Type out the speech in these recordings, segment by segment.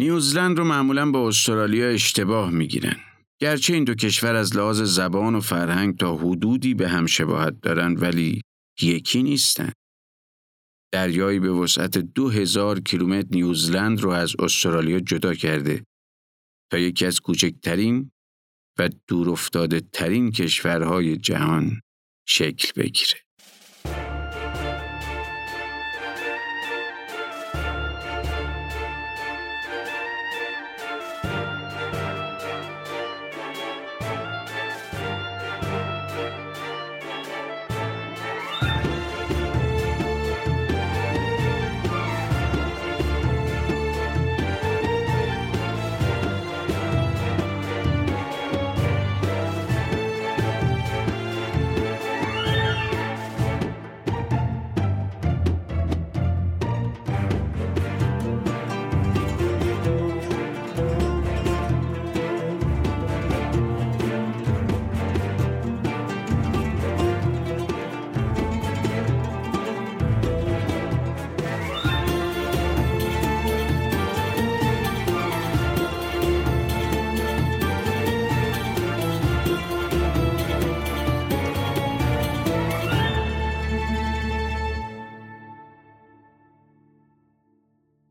نیوزلند رو معمولا با استرالیا اشتباه می‌گیرن. گرچه این دو کشور از لحاظ زبان و فرهنگ تا حدودی به هم شباهت دارند ولی یکی نیستند. دریایی به وسعت دو هزار کیلومتر نیوزلند رو از استرالیا جدا کرده تا یکی از کوچکترین و دورافتاده ترین کشورهای جهان شکل بگیره.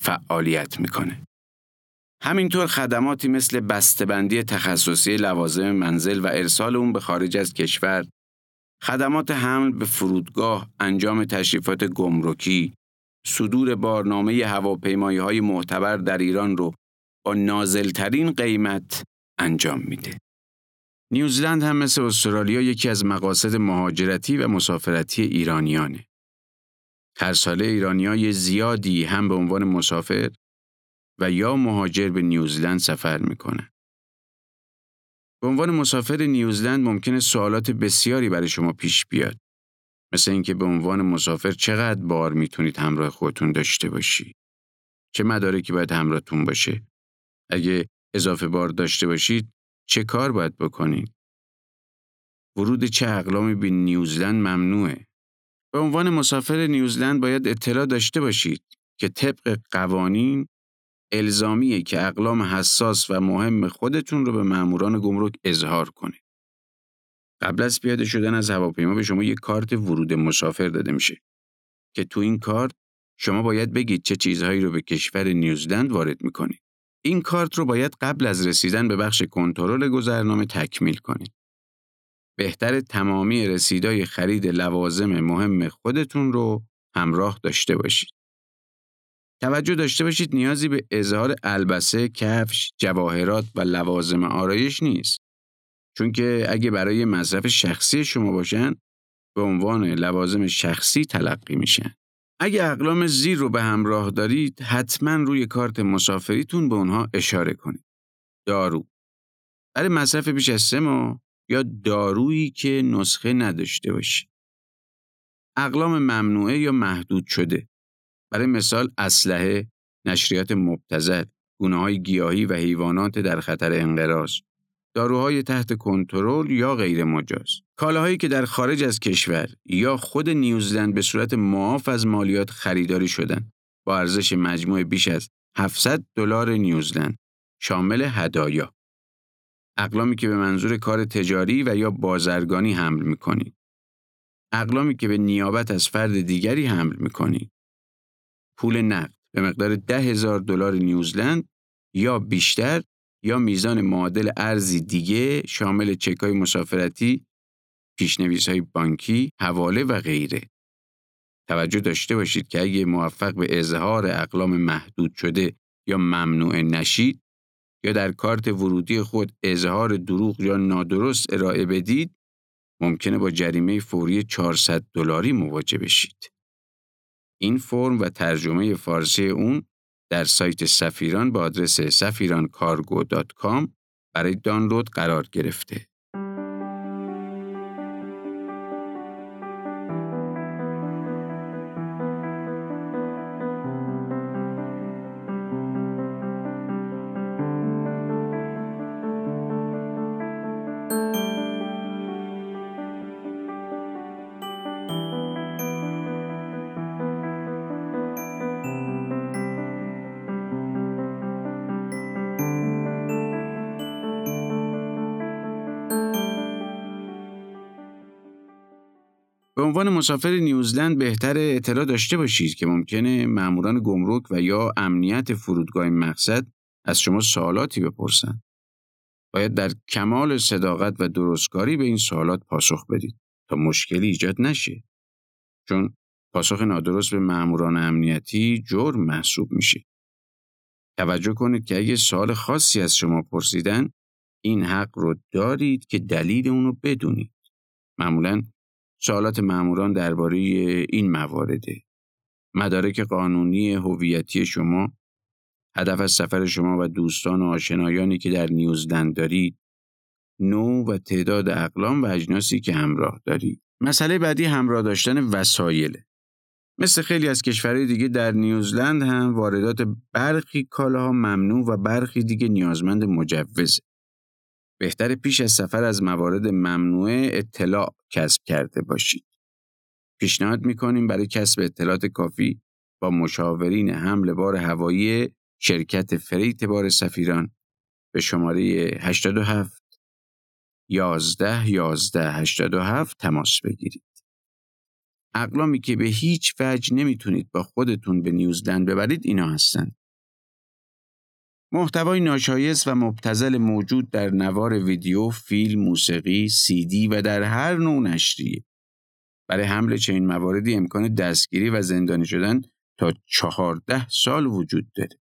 فعالیت می‌کنه. همینطور خدماتی مثل بسته‌بندی تخصصی لوازم منزل و ارسال اون به خارج از کشور، خدمات حمل به فرودگاه، انجام تشریفات گمرکی، صدور بارنامه هواپیمایی های معتبر در ایران رو با نازلترین قیمت انجام میده. نیوزلند هم مثل استرالیا یکی از مقاصد مهاجرتی و مسافرتی ایرانیانه. هر ساله ایرانیای زیادی هم به عنوان مسافر و یا مهاجر به نیوزلند سفر می‌کنه. به عنوان مسافر نیوزلند ممکنه سوالات بسیاری برای شما پیش بیاد. مثل اینکه به عنوان مسافر چقدر بار می‌تونید همراه خودتون داشته باشی؟ چه مدارکی باید همراهتون باشه؟ اگه اضافه بار داشته باشید چه کار باید بکنید؟ ورود چه اقلامی به نیوزلند ممنوعه؟ به عنوان مسافر نیوزلند باید اطلاع داشته باشید که طبق قوانین الزامیه که اقلام حساس و مهم خودتون رو به ماموران گمرک اظهار کنید. قبل از پیاده شدن از هواپیما به شما یک کارت ورود مسافر داده میشه که تو این کارت شما باید بگید چه چیزهایی رو به کشور نیوزلند وارد می‌کنید. این کارت رو باید قبل از رسیدن به بخش کنترل گذرنامه تکمیل کنید. بهتر تمامی رسیدای خرید لوازم مهم خودتون رو همراه داشته باشید. توجه داشته باشید نیازی به اظهار البسه، کفش، جواهرات و لوازم آرایش نیست. چون که اگه برای مصرف شخصی شما باشن به عنوان لوازم شخصی تلقی میشن. اگه اقلام زیر رو به همراه دارید حتما روی کارت مسافریتون به اونها اشاره کنید. دارو برای مصرف بیش از سه ماه یا دارویی که نسخه نداشته باشید. اقلام ممنوعه یا محدود شده؟ برای مثال اسلحه، نشریات مبتذل، گونه های گیاهی و حیوانات در خطر انقراض، داروهای تحت کنترل یا غیر مجاز، کالاهایی که در خارج از کشور یا خود نیوزلند به صورت معاف از مالیات خریداری شدند با ارزش مجموع بیش از 700 دلار نیوزلند شامل هدایا. اقلامی که به منظور کار تجاری و یا بازرگانی حمل می کنید. اقلامی که به نیابت از فرد دیگری حمل می کنید. پول نقد به مقدار ده هزار دلار نیوزلند یا بیشتر یا میزان معادل ارزی دیگه شامل چک های مسافرتی، پیشنویس های بانکی، حواله و غیره. توجه داشته باشید که اگه موفق به اظهار اقلام محدود شده یا ممنوع نشید یا در کارت ورودی خود اظهار دروغ یا نادرست ارائه بدید ممکنه با جریمه فوری 400 دلاری مواجه بشید. این فرم و ترجمه فارسی اون در سایت سفیران با آدرس safirancargo.com برای دانلود قرار گرفته. به عنوان مسافر نیوزلند بهتر اطلاع داشته باشید که ممکنه ماموران گمرک و یا امنیت فرودگاه مقصد از شما سوالاتی بپرسند. باید در کمال صداقت و درستکاری به این سوالات پاسخ بدید تا مشکلی ایجاد نشه. چون پاسخ نادرست به ماموران امنیتی جرم محسوب میشه. توجه کنید که اگه سوال خاصی از شما پرسیدن این حق رو دارید که دلیل اونو بدونید. معمولا سوالات ماموران درباره این موارده. مدارک قانونی هویتی شما، هدف از سفر شما و دوستان و آشنایانی که در نیوزلند دارید، نوع و تعداد اقلام و اجناسی که همراه دارید. مسئله بعدی همراه داشتن وسایله. مثل خیلی از کشورهای دیگه در نیوزلند هم واردات برخی کالاها ممنوع و برخی دیگه نیازمند مجوزه. بهتر پیش از سفر از موارد ممنوعه اطلاع کسب کرده باشید. پیشنهاد می‌کنیم برای کسب اطلاعات کافی با مشاورین حمل بار هوایی شرکت فریت بار سفیران به شماره 87 11 11 87 تماس بگیرید. اقلامی که به هیچ وجه نمی‌تونید با خودتون به نیوزلند ببرید اینا هستند. محتوای ناشایست و مبتزل موجود در نوار ویدیو، فیلم، موسیقی، سیدی و در هر نوع نشریه. برای حمل چنین مواردی امکان دستگیری و زندانی شدن تا چهارده سال وجود داره.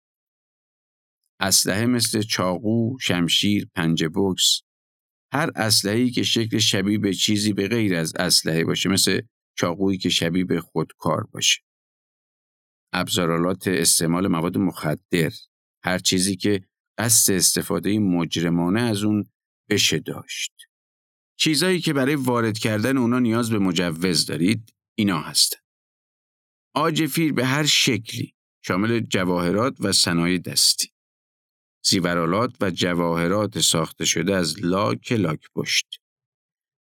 اسلحه مثل چاقو، شمشیر، پنجه بکس، هر اسلحه‌ای که شکل شبیه به چیزی به غیر از اسلحه باشه مثل چاقویی که شبیه به خودکار باشه. ابزارالات استعمال مواد مخدر هر چیزی که قصد استفاده مجرمانه از اون بشه داشت. چیزایی که برای وارد کردن اونا نیاز به مجوز دارید اینا هستن. آج فیر به هر شکلی شامل جواهرات و صنایع دستی. زیورالات و جواهرات ساخته شده از لاک لاک پشت.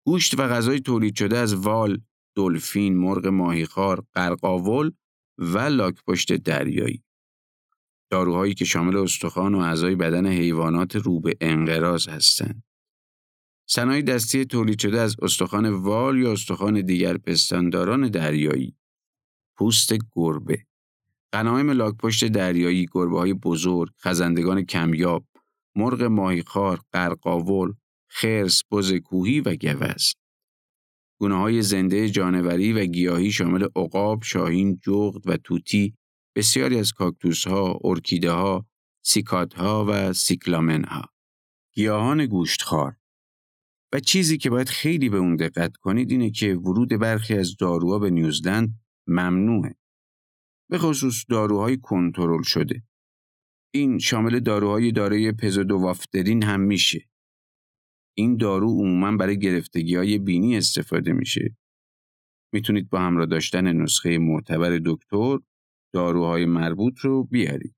گوشت و غذای تولید شده از وال، دلفین، مرغ ماهیخوار، قرقاول و لاک پشت دریایی. داروهایی که شامل استخوان و اعضای بدن حیوانات رو به انقراض هستند. صنایع دستی تولید شده از استخوان وال یا استخوان دیگر پستانداران دریایی. پوست گربه. غنایم لاکپشت دریایی، گربه های بزرگ، خزندگان کمیاب، مرغ ماهیخوار، قرقاول، خرس، بز کوهی و گوز. گونه های زنده جانوری و گیاهی شامل عقاب، شاهین، جغد و توتی بسیاری از کاکتوس ها، ارکیده ها، سیکات ها و سیکلامن ها. گیاهان گوشتخوار و چیزی که باید خیلی به اون دقت کنید اینه که ورود برخی از داروها به نیوزلند ممنوعه. به خصوص داروهای کنترل شده. این شامل داروهای دارای پزودووافترین هم میشه. این دارو عموما برای گرفتگی های بینی استفاده میشه. می‌تونید با همراه داشتن نسخه معتبر دکتر داروهای مربوط رو بیارید.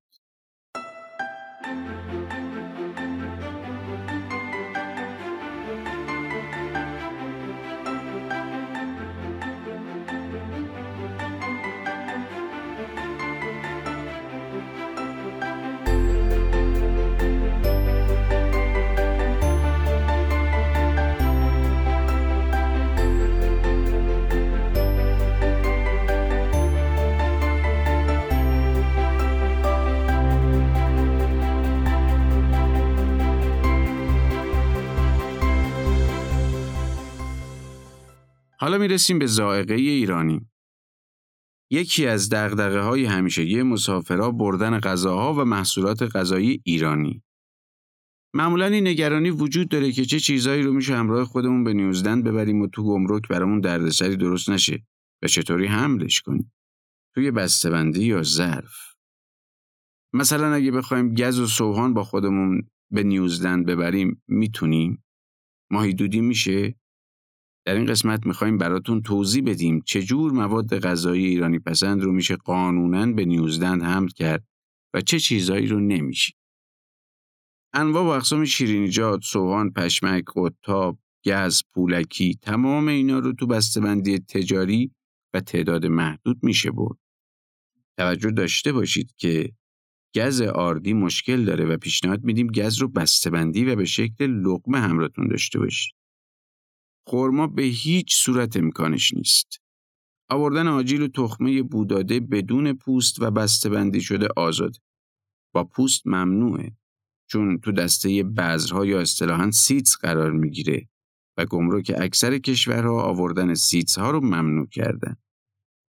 حالا می‌رسیم به زائقه ایرانی. یکی از دغدغه های همیشگی مسافرها بردن غذاها و محصولات غذایی ایرانی. معمولا این نگرانی وجود داره که چه چیزایی رو میشه همراه خودمون به نیوزلند ببریم و تو گمرک برامون دردسری درست نشه و چطوری حملش کنیم. توی بسته‌بندی یا ظرف. مثلا اگه بخوایم گز و سوهان با خودمون به نیوزلند ببریم می‌تونیم؟ ماهی دودی میشه؟ در این قسمت می‌خوایم براتون توضیح بدیم چجور مواد غذایی ایرانی پسند رو میشه قانونا به نیوزلند حمل کرد و چه چیزایی رو نمیشه. انواع و اقسام شیرینیجات، سوهان، پشمک، قطاب، گز، پولکی تمام اینا رو تو بسته‌بندی تجاری و تعداد محدود میشه برد. توجه داشته باشید که گز آردی مشکل داره و پیشنهاد میدیم گز رو بسته‌بندی و به شکل لقمه همراهتون داشته باشید. خرما به هیچ صورت امکانش نیست. آوردن آجیل و تخمه بوداده بدون پوست و بسته‌بندی شده آزاد. با پوست ممنوعه چون تو دسته بذرها یا اصطلاحاً seeds قرار می‌گیره و گمرک اکثر کشورها آوردن seeds ها رو ممنوع کردن.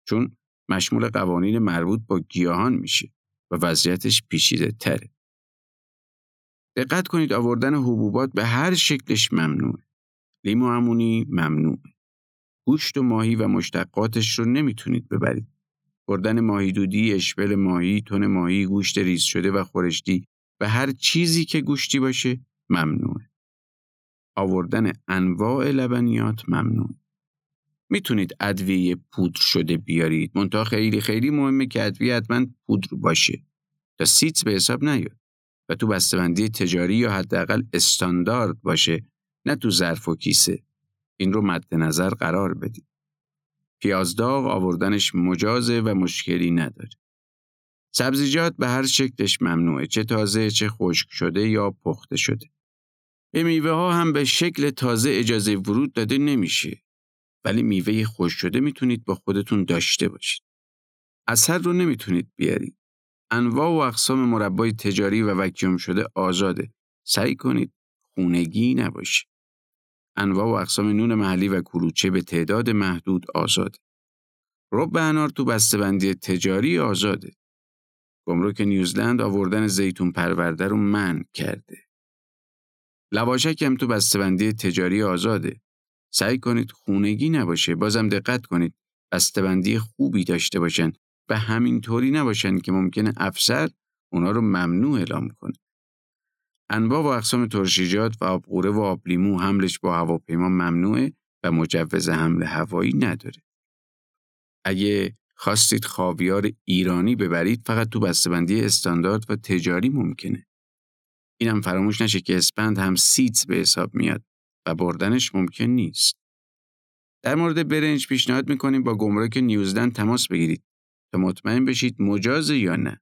چون مشمول قوانین مربوط با گیاهان میشه و وضعیتش پیچیده تره. دقت کنید آوردن حبوبات به هر شکلش ممنوع. لیمو امونی ممنوع. گوشت و ماهی و مشتقاتش رو نمی‌تونید ببرید. بردن ماهی دودی، اشبل ماهی، تن ماهی، گوشت ریز شده و خورشتی و هر چیزی که گوشتی باشه ممنوعه. آوردن انواع لبنیات ممنوع. می‌تونید ادویه پودر شده بیارید. منتها خیلی خیلی مهمه که ادویه حتما پودر باشه تا سیتس به حساب نیاد و تو بسته‌بندی تجاری یا حداقل استاندارد باشه نه تو ظرف و کیسه. این رو مد نظر قرار بدید. پیازداغ آوردنش مجازه و مشکلی نداره. سبزیجات به هر شکلش ممنوعه چه تازه چه خشک شده یا پخته شده. به میوه ها هم به شکل تازه اجازه ورود داده نمیشه. ولی میوه خشک شده می‌تونید با خودتون داشته باشید. اثر رو نمی‌تونید بیارید. انواع و اقسام مربای تجاری و وکیوم شده آزاده. سعی کنید خونگی نباشه. انواع و اقسام نون محلی و کلوچه به تعداد محدود آزاده. رب انار تو بسته‌بندی تجاری آزاده. گمرک نیوزلند آوردن زیتون پرورده رو من کرده. لواشک هم تو بسته‌بندی تجاری آزاده. سعی کنید خونگی نباشه. بازم دقت کنید. بسته‌بندی خوبی داشته باشن و همینطوری نباشن که ممکنه افسر اونا رو ممنوع اعلام کنه. انواع و اقسام ترشیجات و آبقوره و آبلیمو حملش با هواپیما ممنوعه و مجوز حمل هوایی نداره. اگه خواستید خاویار ایرانی ببرید فقط تو بسته‌بندی استاندارد و تجاری ممکنه. اینم فراموش نشه که اسپند هم سیتس به حساب میاد و بردنش ممکن نیست. در مورد برنج پیشنهاد می‌کنیم با گمرک نیوزلند تماس بگیرید تا مطمئن بشید مجاز یا نه.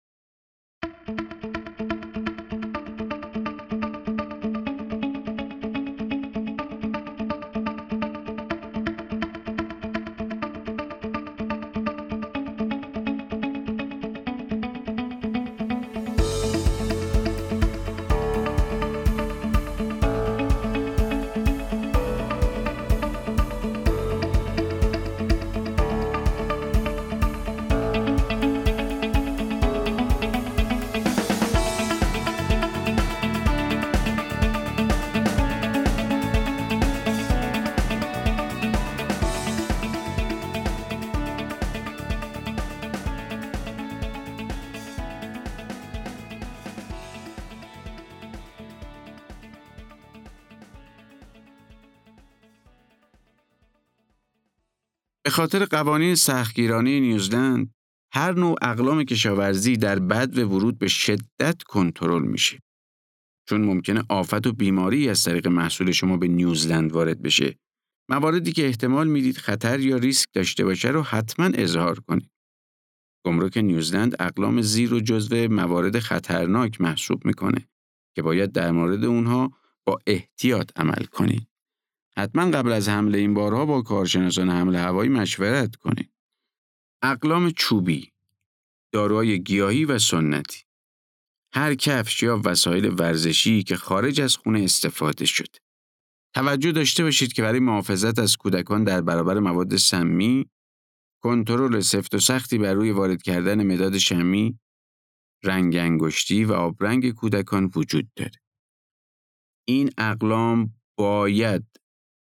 خاطر قوانین سختگیرانه نیوزلند هر نوع اقلام کشاورزی در بد و ورود به شدت کنترل میشه. چون ممکنه آفت و بیماری از طریق محصول شما به نیوزلند وارد بشه. مواردی که احتمال می‌دید خطر یا ریسک داشته باشه رو حتما اظهار کنید. گمرک نیوزلند اقلام زیر و جزو موارد خطرناک محسوب می‌کنه که باید در مورد اونها با احتیاط عمل کنید. حتما قبل از حمله این بارها با کارشناسان حمله هوایی مشورت کنید. اقلام چوبی، داروهای گیاهی و سنتی. هر کفش یا وسایل ورزشی که خارج از خونه استفاده شد. توجه داشته باشید که برای محافظت از کودکان در برابر مواد سمی، کنترل سفت و سختی بر روی وارد کردن مداد شمی، رنگ انگشتی و آبرنگ کودکان وجود داره. این اقلام باید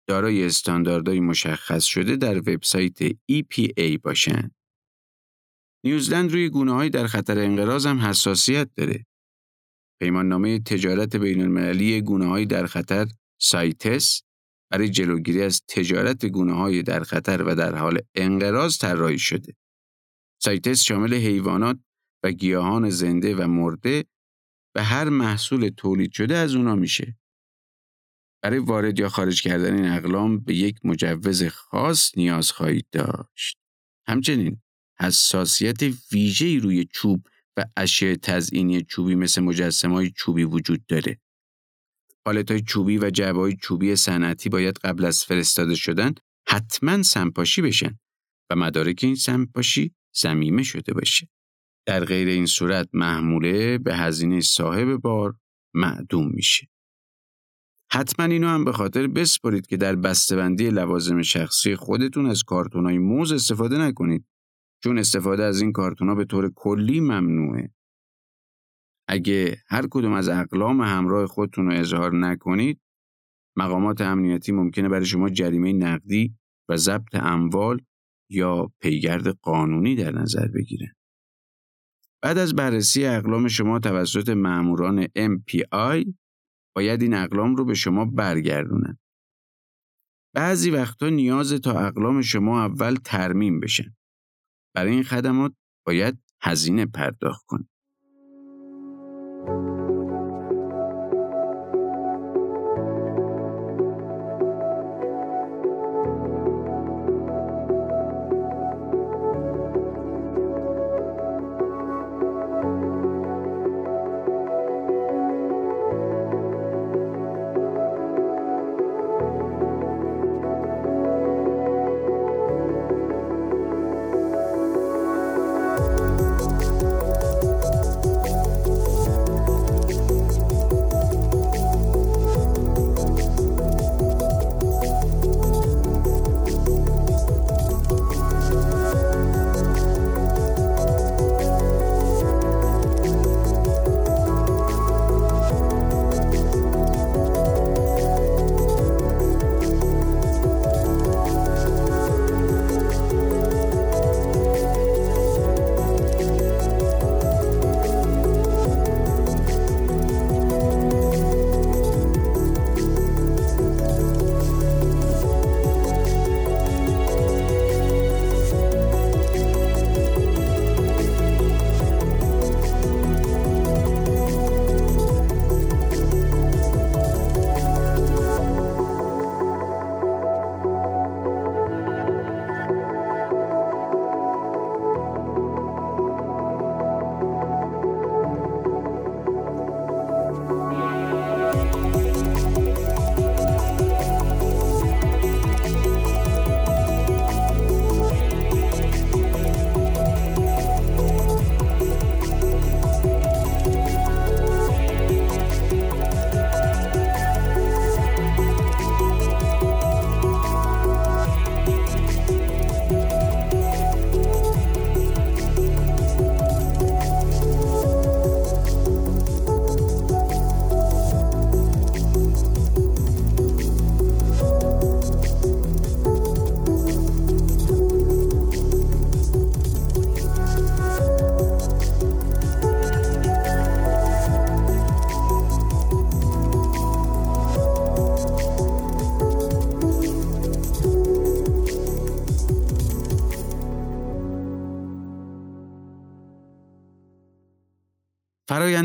دارای استانداردهای مشخص شده در وبسایت EPA باشند. نیوزلند روی گونه در خطر انقراض هم حساسیت داره. پیماننامه تجارت بین المللی گونه در خطر سایتس برای جلوگیری از تجارت گونه در خطر و در حال انقراض طراحی شده. سایتس شامل حیوانات و گیاهان زنده و مرده و هر محصول تولید شده از اونا میشه. برای وارد یا خارج کردن این اقلام به یک مجوز خاص نیاز خواهید داشت. همچنین حساسیت ویژه‌ای روی چوب و اشیاء تزئینی چوبی مثل مجسمه های چوبی وجود داره. پالت های چوبی و جعبه های چوبی صنعتی باید قبل از فرستاده شدن حتما سمپاشی بشن و مدارک این سمپاشی زمیمه شده باشه. در غیر این صورت محموله به هزینه صاحب بار معدوم میشه. حتما اینو هم به خاطر بسپرید که در بسته‌بندی لوازم شخصی خودتون از کارتونای موز استفاده نکنید چون استفاده از این کارتونا به طور کلی ممنوعه. اگه هر کدوم از اقلام همراه خودتون رو اظهار نکنید مقامات امنیتی ممکنه برای شما جریمه نقدی و ضبط اموال یا پیگرد قانونی در نظر بگیره. بعد از بررسی اقلام شما توسط ماموران MPI باید این اقلام رو به شما برگردونن. بعضی وقتا نیاز تا اقلام شما اول ترمیم بشن. برای این خدمات باید هزینه پرداخت کنید.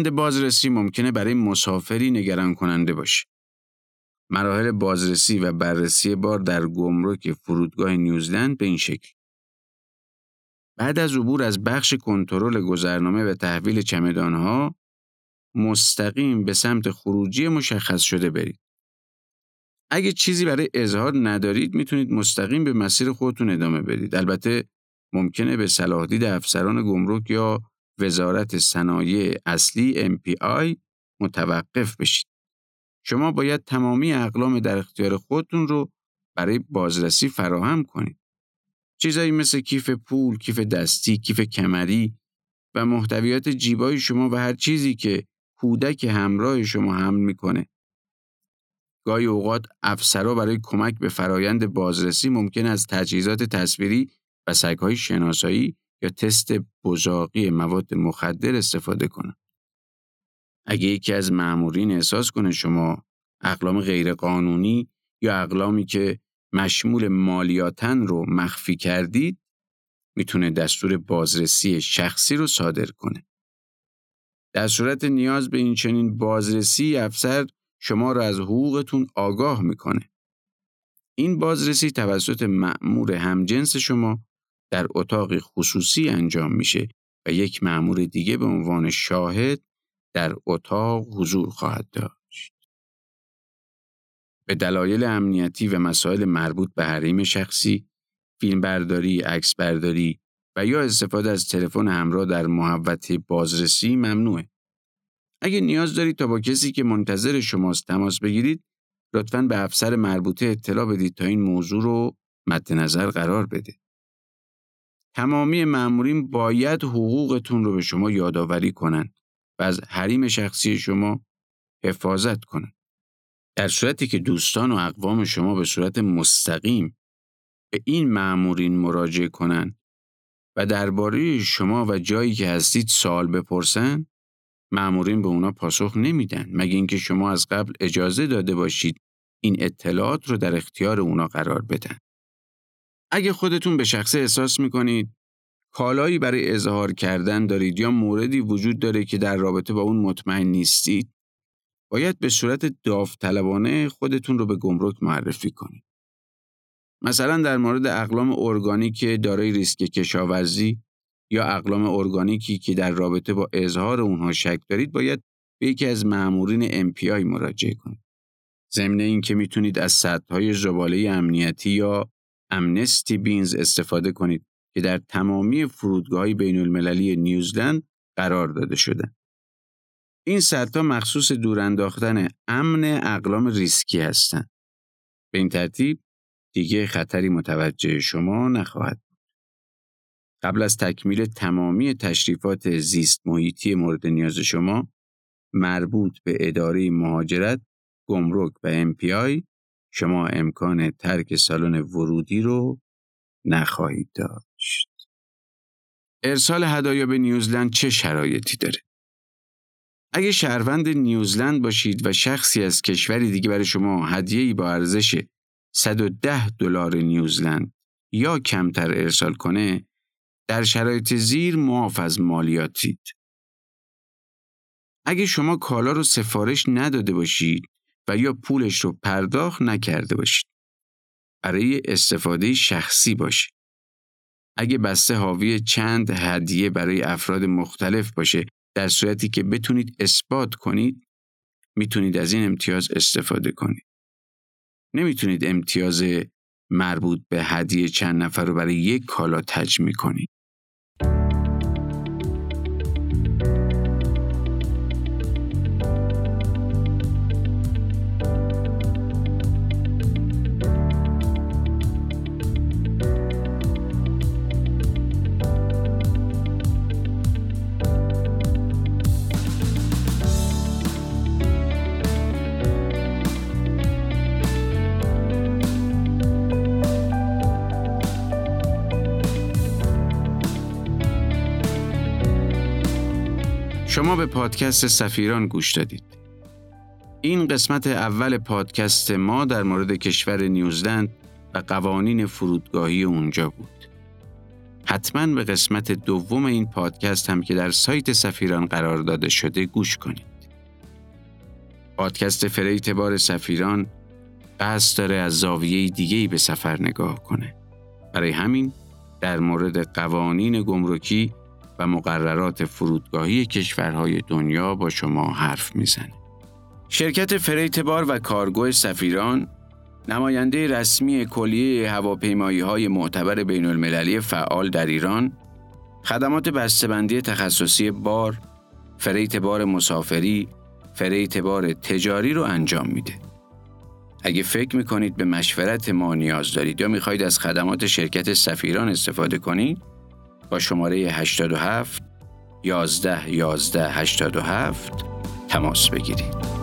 فرایند بازرسی ممکنه برای مسافری نگران کننده باشه. مراحل بازرسی و بررسی بار در گمرک فرودگاه نیوزلند به این شکل. بعد از عبور از بخش کنترل گذرنامه و تحویل چمدانها مستقیم به سمت خروجی مشخص شده برید. اگه چیزی برای اظهار ندارید می‌تونید مستقیم به مسیر خودتون ادامه بدید. البته ممکنه به صلاح دید افسران گمرک یا وزارت صنایع اصلی MPI متوقف بشید. شما باید تمامی اقلام در اختیار خودتون رو برای بازرسی فراهم کنید. چیزایی مثل کیف پول، کیف دستی، کیف کمری و محتویات جیبای شما و هر چیزی که کودک همراه شما حمل می‌کنه. گاهی اوقات افسرا برای کمک به فرایند بازرسی ممکن از تجهیزات تصویری و سگهای شناسایی یا تست بزاقی مواد مخدر استفاده کنند. اگه یکی از مأمورین احساس کنه شما اقلام غیرقانونی یا اقلامی که مشمول مالیاتن رو مخفی کردید می‌تونه دستور بازرسی شخصی رو صادر کنه. در صورت نیاز به این چنین بازرسی افسر شما را از حقوقتون آگاه می‌کنه. این بازرسی توسط مأمور همجنس شما در اتاق خصوصی انجام میشه و یک مأمور دیگه به عنوان شاهد در اتاق حضور خواهد داشت. به دلایل امنیتی و مسائل مربوط به حریم شخصی، فیلمبرداری، عکسبرداری و یا استفاده از تلفن همراه در محوطه بازرسی ممنوعه. اگه نیاز دارید تا با کسی که منتظر شماست تماس بگیرید، لطفاً به افسر مربوطه اطلاع بدید تا این موضوع رو مد نظر قرار بده. تمامی مأمورین باید حقوقتون رو به شما یادآوری کنند و از حریم شخصی شما حفاظت کنند. در صورتی که دوستان و اقوام شما به صورت مستقیم به این مأمورین مراجعه کنند و درباره شما و جایی که هستید سوال بپرسن مأمورین به اونا پاسخ نمیدن مگه اینکه شما از قبل اجازه داده باشید این اطلاعات رو در اختیار اونا قرار بدن. اگه خودتون به شخصه احساس می‌کنید کالایی برای اظهار کردن دارید یا موردی وجود داره که در رابطه با اون مطمئن نیستید باید به صورت داوطلبانه خودتون رو به گمرک معرفی کنید. مثلا در مورد اقلام ارگانیک دارای ریسک کشاورزی یا اقلام ارگانیکی که در رابطه با اظهار اونها شک دارید باید به یکی از مأمورین MPI مراجعه کنید. ضمن اینکه می‌تونید از سطحهای زباله امنیتی یا امنستی بینز استفاده کنید که در تمامی فرودگاه بین المللی نیوزلند قرار داده شده. این سطح مخصوص دور انداختن امن اقلام ریسکی هستند. به این ترتیب دیگه خطری متوجه شما نخواهد. قبل از تکمیل تمامی تشریفات زیست محیطی مورد نیاز شما مربوط به اداره مهاجرت، گمرک و MPI شما امکان ترک سالن ورودی رو نخواهید داشت. ارسال هدایا به نیوزلند چه شرایطی داره؟ اگه شهروند نیوزلند باشید و شخصی از کشوری دیگه برای شما هدیه‌ای با ارزش 110 دلار نیوزلند یا کمتر ارسال کنه در شرایط زیر معاف از مالیاتید. اگه شما کالا رو سفارش نداده باشید و یا پولش رو پرداخت نکرده باشید. برای استفاده شخصی باشه. اگه بسته حاوی چند هدیه برای افراد مختلف باشه در صورتی که بتونید اثبات کنید می‌تونید از این امتیاز استفاده کنید. نمی‌تونید امتیاز مربوط به هدیه چند نفر رو برای یک کالا تجمی کنید. شما به پادکست سفیران گوش دادید. این قسمت اول پادکست ما در مورد کشور نیوزلند و قوانین فرودگاهی اونجا بود. حتما به قسمت دوم این پادکست هم که در سایت سفیران قرار داده شده گوش کنید. پادکست فریت بار سفیران قصد داره از زاویه دیگه به سفر نگاه کنه. برای همین در مورد قوانین گمرکی مقررات فرودگاهی کشورهای دنیا با شما حرف می‌زنه. شرکت فریت بار و کارگو سفیران نماینده رسمی کلیه هواپیمایی های معتبر بین المللی فعال در ایران خدمات بسته‌بندی تخصصی بار، freight بار مسافری، freight بار تجاری رو انجام میده. اگه فکر می‌کنید به مشورت ما نیاز دارید یا می‌خواهید از خدمات شرکت سفیران استفاده کنید با شماره 87 11 11 87 تماس بگیرید.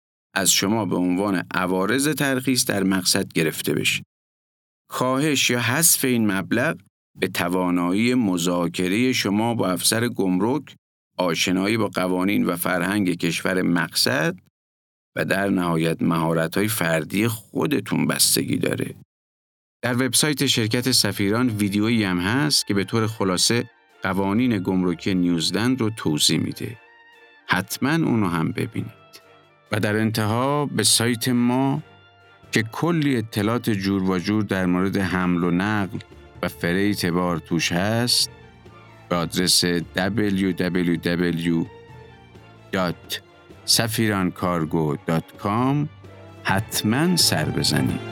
از شما به عنوان عوارض ترخیص در مقصد گرفته بشه. کاهش یا حذف این مبلغ به توانایی مذاکره شما با افسر گمرک، آشنایی با قوانین و فرهنگ کشور مقصد و در نهایت مهارت‌های فردی خودتون بستگی داره. در وبسایت شرکت سفیران ویدیویی هم هست که به طور خلاصه قوانین گمرکی نیوزلند رو توضیح میده. حتما اونو هم ببینید. و در انتها به سایت ما که کلی اطلاعات جور و جور در مورد حمل و نقل و فریت بار توش هست به آدرس www.safirancargo.com حتما سر بزنید.